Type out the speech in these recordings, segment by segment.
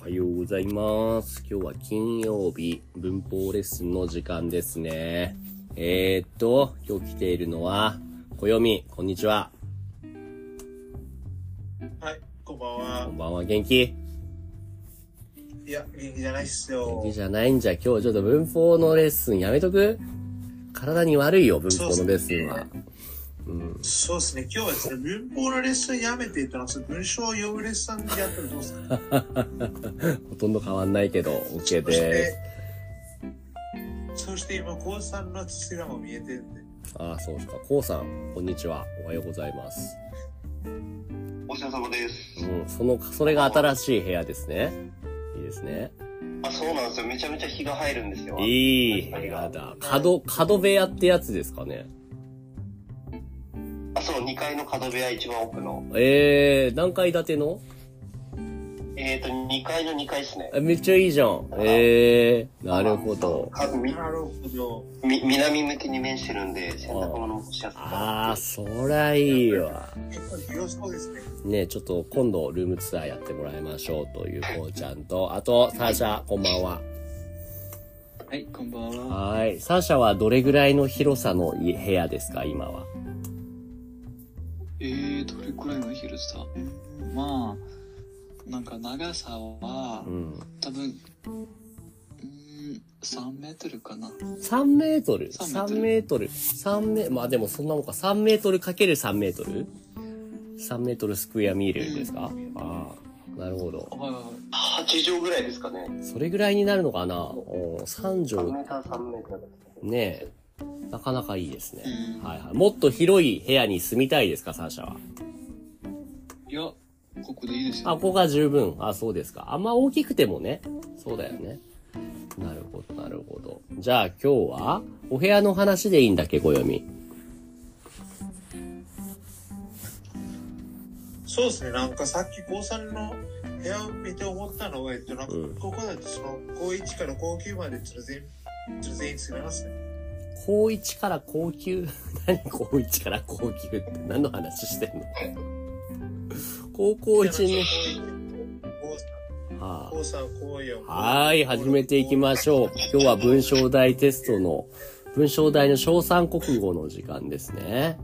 おはようございます。今日は金曜日、文法レッスンの時間ですね。えー、っと、今日来ているのは、暦、こんにちは。はい、こんばんこはん。ばんは、元気？いや、元気じゃないっすよ元気。じゃないんじゃ、今日ちょっと文法のレッスンやめとく？体に悪いよ、文法のレッスンは。うん。そうですね、今日はですね、文法のレッスンやめて言ったら、文章を読むレッスンやったらどうですか ほとんど変わんないけど、OK そしですて。、そして今、高さんの土がも見えてるんで。ああ、そうですか。こうさん、こんにちは。おはようございます。お疲れ様です。うん、その、それが新しい部屋ですね。いいですね。あ、そうなんですよ。めちゃめちゃ日が入るんですよ。いい部屋だ。角、角部屋ってやつですかね。あ、そう、2階の角部屋一番奥の。えー、何階建ての？えっ、ー、と、2階の2階ですね。えめっちゃいいじゃん。えー、なるほど。かみなるほど。み南向きに面してるんで、洗濯物も干しやすいかあなあ、そらいいわ。結構広そうですね。ねちょっと今度ルームツアーやってもらいましょうというこうちゃんと、あと、サーシャ、こんばんは。はい、こんばんは。はい。サーシャはどれぐらいの広さのい部屋ですか、今は？えー、どれくらいの広さまあ、なんか長さはう、ん。多分、うーん、3メートルかな。3メートル？3 ?3 メートル。3メ、まあでもそんなもんか。3メートルかける3メートル ?3 メートルスクエアミールですか、ああ、なるほど。はいはい8畳ぐらいですかね。それぐらいになるのかな？お ?3 3畳メーター3メーター。ねえ。なかなかいいですね。うんはいはい。もっと広い部屋に住みたいですか、サーシャは？いや、ここでいいですよ。あ、ここが十分。あ、そうですか。あんま大きくてもね。そうだよね。なるほど、なるほど。じゃあ今日は、お部屋の話でいいんだっけ、暦。そうですね、なんかさっき高さんの部屋を見て思ったのは、えっと、なんかうんここだとその、高1から高9までちょっと全、ちょっと全員住めますね。高1から高級 何高1から高級って何の話してんの？高校1年。は高3、高4。あ、はーい、始めていきましょう。今日は文章題テストの、文章題の小三国語の時間ですね。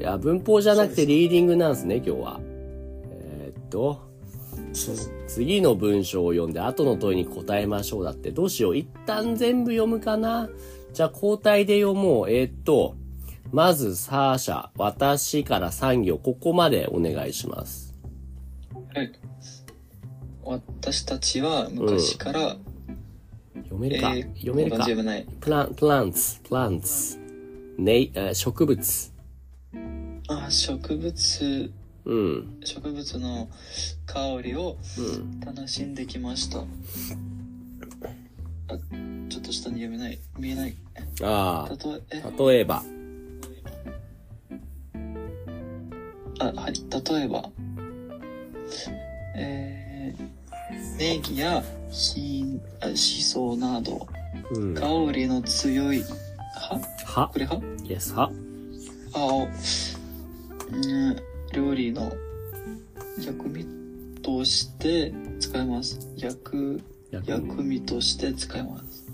いや、文法じゃなくてリーディングなんですね、今日は。えーっと、つ次の文章を読んで後の問いに答えましょうだって。どうしよう。一旦全部読むかなじゃあ交代で読もう。えーっと、まず、サーシャ、私から3行、ここまでお願いします。はい。私たちは昔から、読めるか、えー読めるか？プラン、プランツ、プランツ。ねい、えー植物。あ、植物、うん。植物の香りをうん。楽しんできました。あ、ちょっと下に読めない。見えない。ああ、例えば。あ、はい、例えば、えー、ネギやしあしそなど、うん。香りの強い、ははこれは ?Yes, は葉を、うん、料理の薬味として使います。薬、薬味として使います。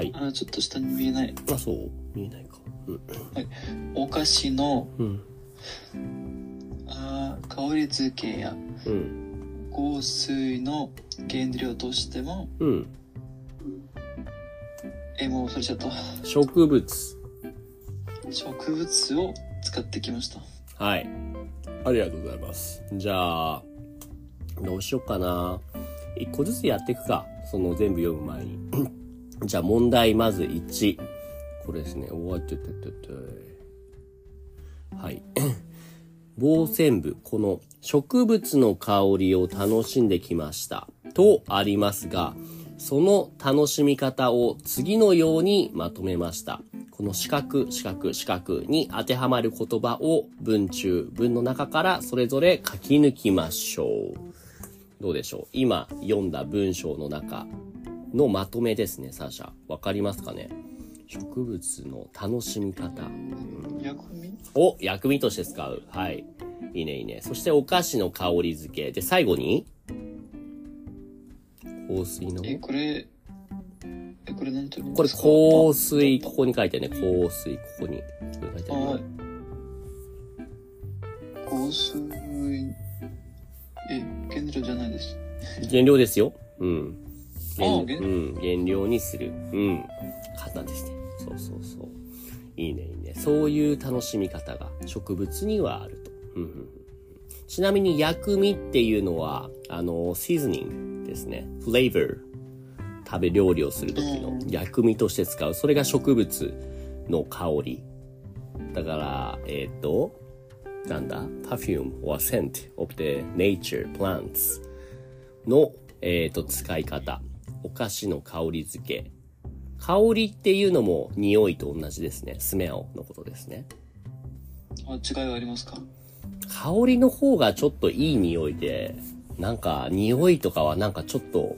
はい。あ、ちょっと下に見えない。あ、そう見えないか。うん。お菓子のうん。あ香り付けやうん。香水の原料としても、うん。え、もう忘れちゃった。植物。植物を使ってきました。はい。ありがとうございます。じゃあ、どうしよっかな。一個ずつやっていくか。その全部読む前に。じゃあ問題まず1。これですね。おわってててて。はい。傍線部、この植物の香りを楽しんできました。とありますが、その楽しみ方を次のようにまとめました。この四角、四角、四角に当てはまる言葉を文中、文の中からそれぞれ書き抜きましょう。どうでしょう？今読んだ文章の中のまとめですね、サーシャ。わかりますかね？植物の楽しみ方。薬味？を薬味として使う。はい。いいね、いいね。そしてお菓子の香り付け。で、最後に？香水の？え、これ、え、これなんてこれ香水、ここに書いてあるね。香水、ここに。ここに書いてある。香水、え、原料じゃないです。原料ですよ。うん。あ原原うん、原料にする。うん。簡ですね。そうそうそう。いいね、いいね。そういう楽しみ方が植物にはあると。うんうんうんちなみに薬味っていうのは、あの、シーズニングですね。フレーバー。食べ料理をする時の薬味として使う。それが植物の香り。だから、えっ、と、なんだ ?perfume or scent of the nature plants の、えっ、と、使い方。お菓子の香り付け。香りっていうのも匂いと同じですね。スメオのことですね。あ、違いはありますか？香りの方がちょっといい匂いで、なんか匂いとかはなんかちょっと、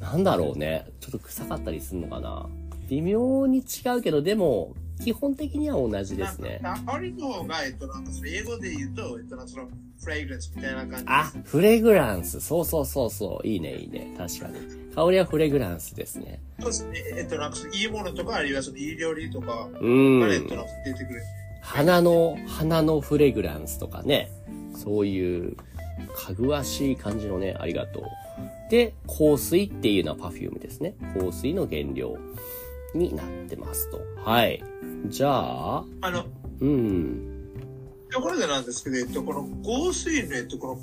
なんだろうね。ちょっと臭かったりするのかな。微妙に違うけど、でも、基本的には同じですね。香りの方が、えっと、なんかその英語で言うと、えっと、なんかそのフレグランスみたいな感じ。あ、フレグランス。そうそうそうそう。いいね、いいね。確かに。香りはフレグランスですね。そうですね。えっと、なんかいいものとか、あるいはそのいい料理とか、うがえっと、ん。なんか出てくる。花の、花のフレグランスとかね。そういう、かぐわしい感じのね、ありがとう。で、香水っていうのはパフュームですね。香水の原料になってますと。はい。じゃあ、あの、うん。ところでなんですけど、えっと、この香水の、えっと、この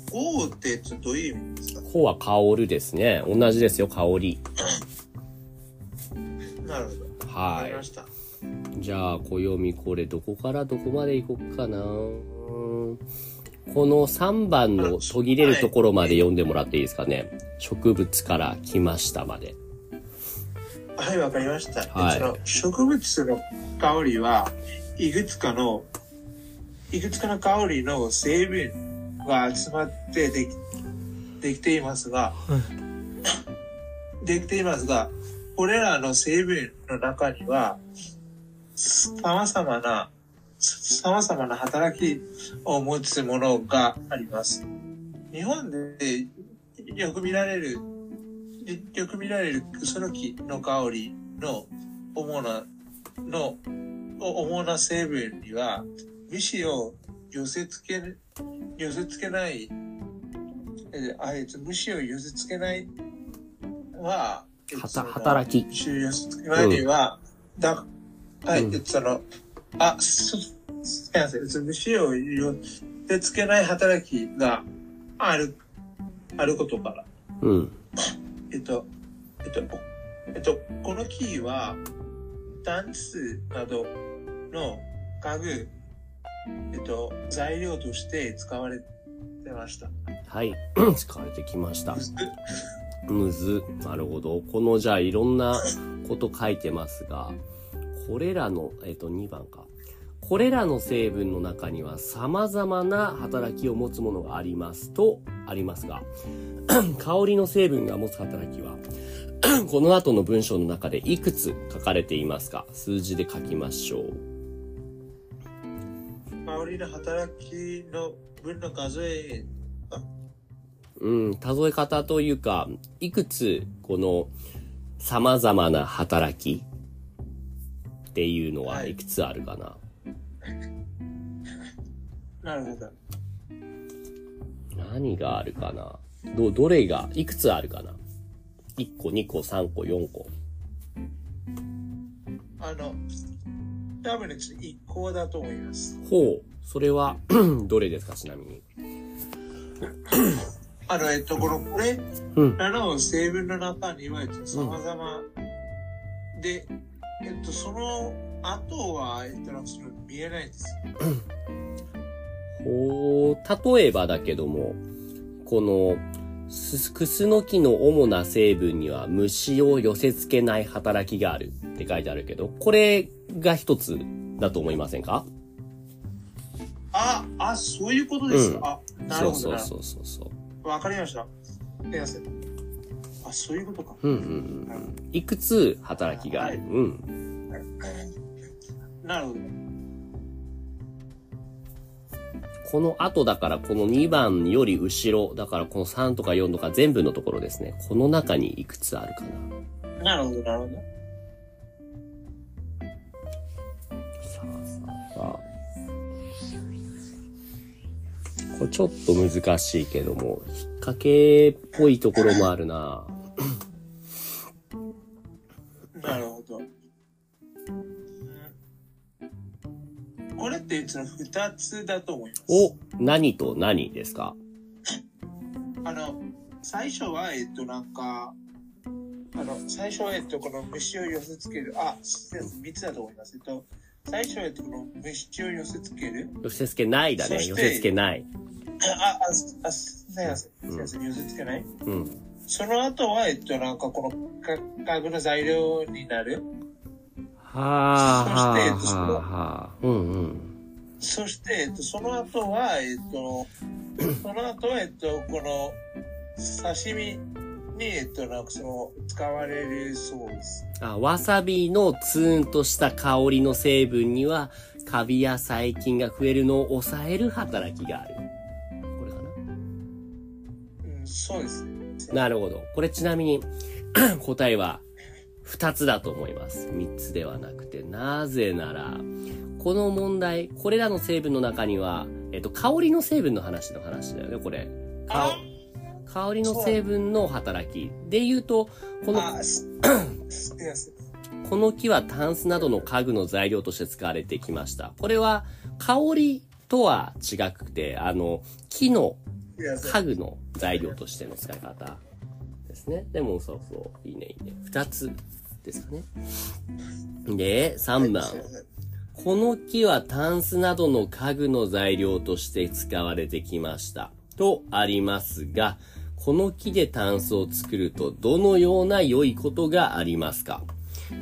香って、えっと、どういう意味ですか？香は香るですね。同じですよ、香り。なるほど。わはかりました。い。じゃあ、暦これどこからどこまで行こっかなこの3番の途切れるところまで読んでもらっていいですかね。植物から来ましたまで。はい、わかりました。はいその植物の香りはいくつかの、いくつかの香りの成分が集まってできできていますが、できていますが、これらの成分の中には、様々な、様々な働きを持つものがあります。日本でよく見られるよく見られるクスノキの香りの主な、の、主な成分には、虫を寄せ付け、寄せ付けない、えあえて虫を寄せ付けないは、働き。虫を寄せ付けないには、だ、はい、うんえっとその、あ、す、すすみません、えっと虫を寄せ付けない働きがある、あることから、うん。えっと、えっと、えっと、このキーは、ダンスなどの家具、えっと、材料として使われてました。はい。使われてきました。むず。なるほど。このじゃあいろんなこと書いてますが、これらの、えっと2番か。これらの成分の中には様々な働きを持つものがありますとありますが、香りの成分が持つ働きは、この後の文章の中でいくつ書かれていますか？数字で書きましょう。香りの働きの分の数え、うん、数え方というか、いくつこの様々な働きっていうのははいいくつあるかな、なるほど。何があるかな？ど、どれが、いくつあるかな ?1 個、2個、3個、4個。あの、多分ね、ちょっと一個だと思います。ほう。それは、どれですかちなみに？あの、えっと、この、これうん。らの成分の中には、えっと、様々で、えっと、その後は、えっと、その見えないんです。ほう。例えばだけども、この、すクスノキの主な成分には虫を寄せ付けない働きがあるって書いてあるけど、これが一つだと思いませんか？あ、あ、そういうことですうんか。あ、なるほどな。そうそうそうそうそう。わかりました。あ、そういうことか。うんうんうん。いくつ働きがある、はいうん。なるほど。この後だからこの2番より後ろ、だからこの3とか4とか全部のところですね。この中にいくつあるかな。なるほど、なるほど。さあさあさあ。これちょっと難しいけども、引っ掛けっぽいところもあるな。な二つだと思います。お、何と何ですか？あの、最初は、えっと、なんか、あの、最初は、えっと、この虫を寄せつける。あ、3つだと思います。えっと、最初は、えっと、この虫を寄せつける。寄せつけないだね。寄せつけない。あ、あ、あ、すいません。すません。寄せつけない。うん。その後は、えっと、なんか、この価格の材料になる。はあ。そして、はあ、はあ、うんうん。そして、えっと、その後は、えっと、その後は、えっと、この刺身に、えっと、なんかその、使われるそうです。あ、わさびのツーンとした香りの成分には、カビや細菌が増えるのを抑える働きがある。これかうん、そうですね。ななるほど。これちなみに、答えは、二つだと思います。三つではなくて。なぜなら、この問題、これらの成分の中には、えっと、香りの成分の話の話だよね、これ。あ香香りの成分の働き。で言うと、この。この木はタンスなどの家具の材料として使われてきました。これは香りとは違くて、あの、木の。家具の材料としての使い方ですね。でもそうそう、いいねいいね。二つですかね。で、三番この木はタンスなどの家具の材料として使われてきました。とありますが、この木でタンスを作るとどのような良いことがありますか？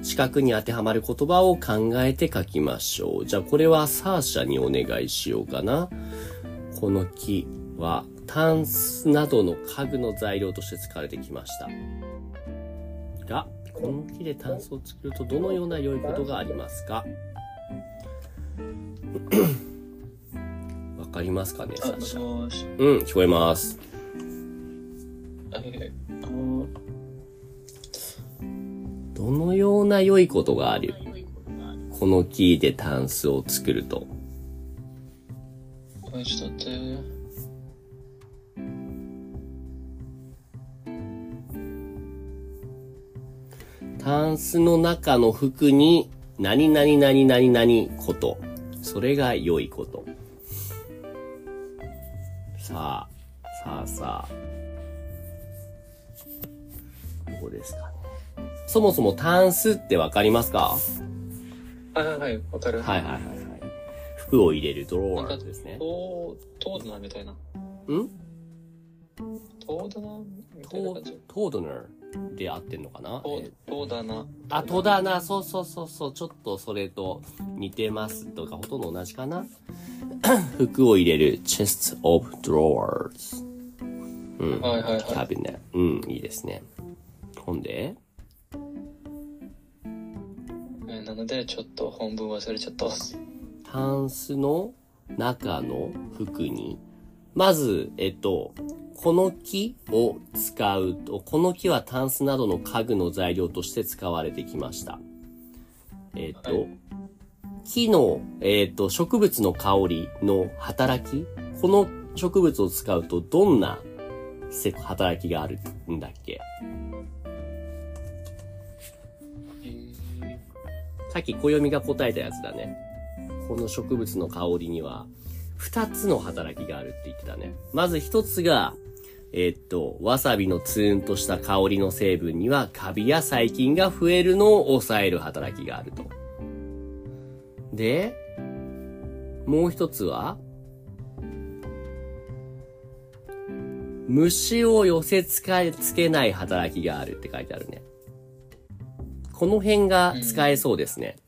四角に当てはまる言葉を考えて書きましょう。じゃあこれはサーシャにお願いしようかな。この木はタンスなどの家具の材料として使われてきました。が、この木でタンスを作るとどのような良いことがありますか？わかりますかね、サーシャ。うん、聞こえます。えあの、どのような良いことがある？この木でタンスを作ると。ごめん、ちょっと待って？タンスの中の服に、何々何々何こと。それが良いこと。さあ、さあさあ。どうですかね。そもそもタンスってわかりますか？はいはいはい、わかる。はいはいはいはい。服を入れるドロワーですね。トー、ドナーみたいな。ん？トードナーみたいなト感じ。トードナー？で合ってんのかな？トートーダナ。あ、戸棚、そうそうそうそう、ちょっとそれと似てますとか、ほとんど同じかな？服を入れる chest of drawers。うん。はいはいはい。cabinet。うん、いいですね。ほんで、えなので、ちょっと本文忘れちゃった。タンスの中の服に、まず、えっと、この木を使うと、この木はタンスなどの家具の材料として使われてきました。えっと、はい木の、えっと、植物の香りの働き、この植物を使うとどんなせ働きがあるんだっけ？さっき暦が答えたやつだね。この植物の香りには、二つの働きがあるって言ってたね。まず一つが、えっと、わさびのツーンとした香りの成分には、カビや細菌が増えるのを抑える働きがあると。で、もう一つは、虫を寄せつかつけない働きがあるって書いてあるね。この辺が使えそうですね。うん、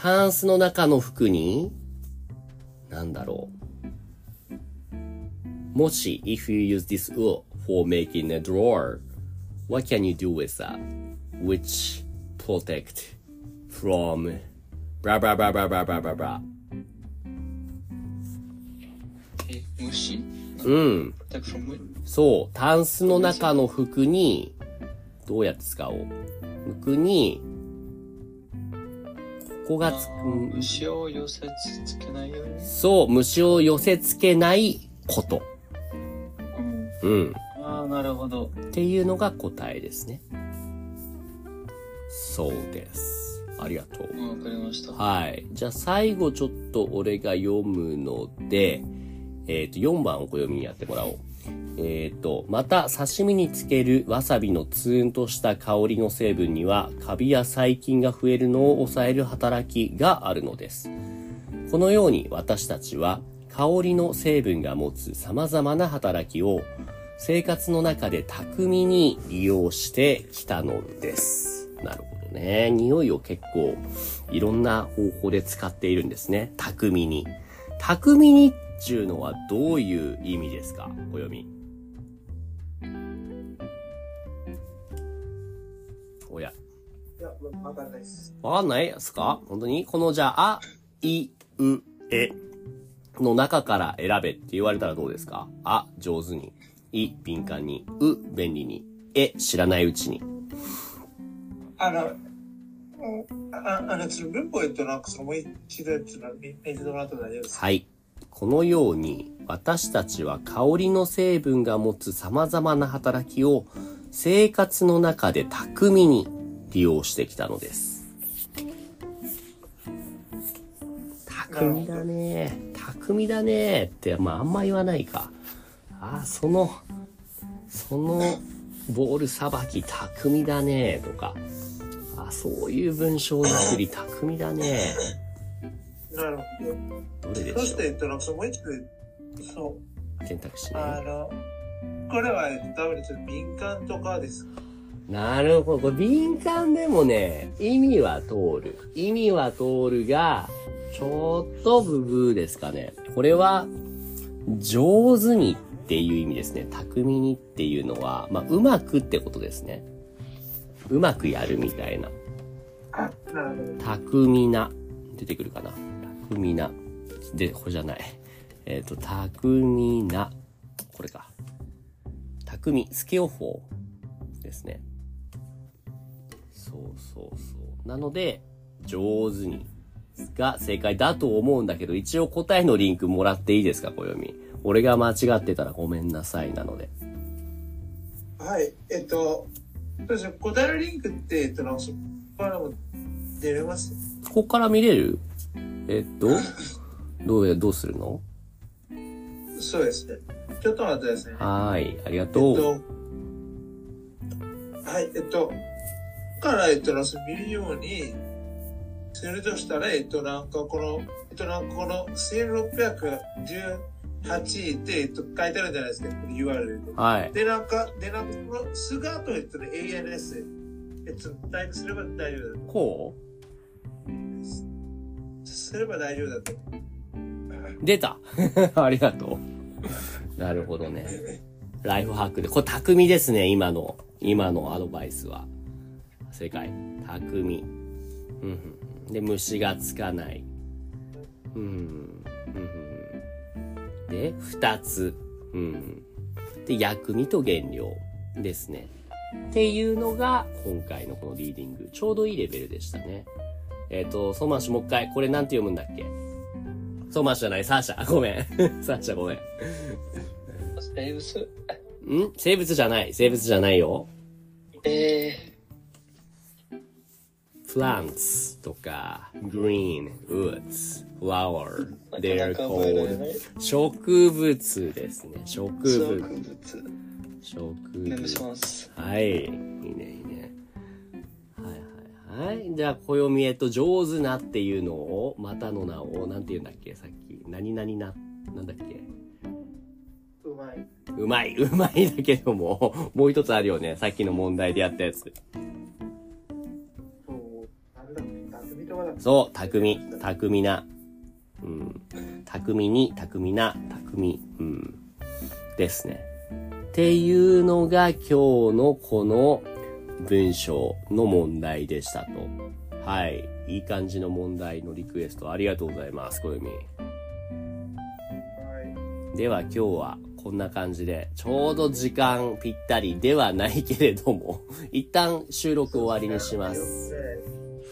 タンスの中の服に、なんだろう。もし、if you use this wool for making a drawer, what can you do with that? Which protect from ブラブラブラブラブラブラブラブラ。え、虫うん。そう。タンスの中の服に、どうやって使おう。服に、ここがつく、うん虫を寄せつけないように。そう、虫を寄せ付けないこと。うん。うん。ああ、なるほど。っていうのが答えですね。そうです。ありがとう。うんわかりました。はい。じゃあ最後ちょっと俺が読むので、えっ、と、4番を小読みにやってもらおう。えっ、と、また刺身につけるわさびのツーンとした香りの成分には、カビや細菌が増えるのを抑える働きがあるのです。このように私たちは香りの成分が持つ様々な働きを生活の中で巧みに利用してきたのです。なるほどね。匂いを結構いろんな方法で使っているんですね。巧みに。巧みにっていうのはどういう意味ですか？お読み。おや。いや、わかんないです。わか？んないですか本当に？このじゃあ、あ、い、う、えの中から選べって言われたらどうですか？あ、上手に。い、敏感に。う、便利に。え、知らないうちに。あの、ああの、その文法言うとなんかそのもう一度やつの見見てもらっても大丈夫ですかはい。このように、私たちは香りの成分が持つ様々な働きを生活の中で巧みに利用してきたのです。巧みだね。巧みだねって、まああんま言わないか。ああ、その、そのボールさばき巧みだねとか。あ、そういう文章作り巧みだね。なるほどれでど。そしょして、えっと、なんかそのもう一度、そう、う選択肢ね。あの、これは、えっと、多分ちょっと敏感とかです。なるほど。これ敏感でもね、意味は通る。意味は通るが、ちょっとブブーですかね。これは、上手にっていう意味ですね。巧みにっていうのは、まあ、うまくってことですね。うまくやるみたいな。巧みな。出てくるかな巧みな。で、これじゃない。えっ、と、巧みな。これか。巧み、スケオ法ですね。そうそうそう。なので、上手にが正解だと思うんだけど、一応答えのリンクもらっていいですか、小読み。俺が間違ってたらごめんなさいなので。はい、えっと、どうでしょう答えのリンクって、えっと、そこからも出れます？ここから見れる？えっと、どうや、どうするの？そうですね。ちょっと待ってくださいね。はーい、ありがえっとう。と、はい、えっと、から、えっと、なんか見るようにするとしたら、えっと、なんかこの、えっと、なんかこの1618って、えっと、書いてあるじゃないですか、URL で。はい。で、なんか、で、なんか、この、スガート、えっとね、ANS、えっと、タイプすれば大丈夫だこすれば大丈夫だと。出た ありがとう。なるほどね。ライフハックで。これ巧みですね、今の。今のアドバイスは。正解。巧み。うん。で、虫がつかない。うん。うんうん。で、二つ。うん。で、薬味と原料ですね。っていうのが、今回のこのリーディング。ちょうどいいレベルでしたね。えっ、と、ソマシもう一回、これなんて読むんだっけ？ソマシじゃない、サーシャ。ごめん。サーシャごめん。生物？ん？生物じゃない。生物じゃないよ。え plants とか green, woods, flower. ー、They're なかなか覚えられな called い。植物ですね。植植物。物。植物。ます。はい。いいね、いいね。はい？じゃあ、暦えと上手なっていうのを、またの名を、なんて言うんだっけ？さっき。何々な、なんだっけ？うまい。うまい、うまいだけども、もう一つあるよね。さっきの問題でやったやつ。そう、匠、匠な。うん。匠に、匠な、匠。うん。ですね。っていうのが今日のこの文章の問題でしたと。はい。いい感じの問題のリクエストありがとうございます、小み。はい。では今日はこんな感じで、ちょうど時間ぴったりではないけれども、一旦収録終わりにします。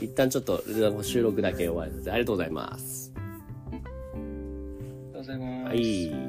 一旦ちょっと収録だけ終わります。ありがとうございます。ありがとうございます。はい。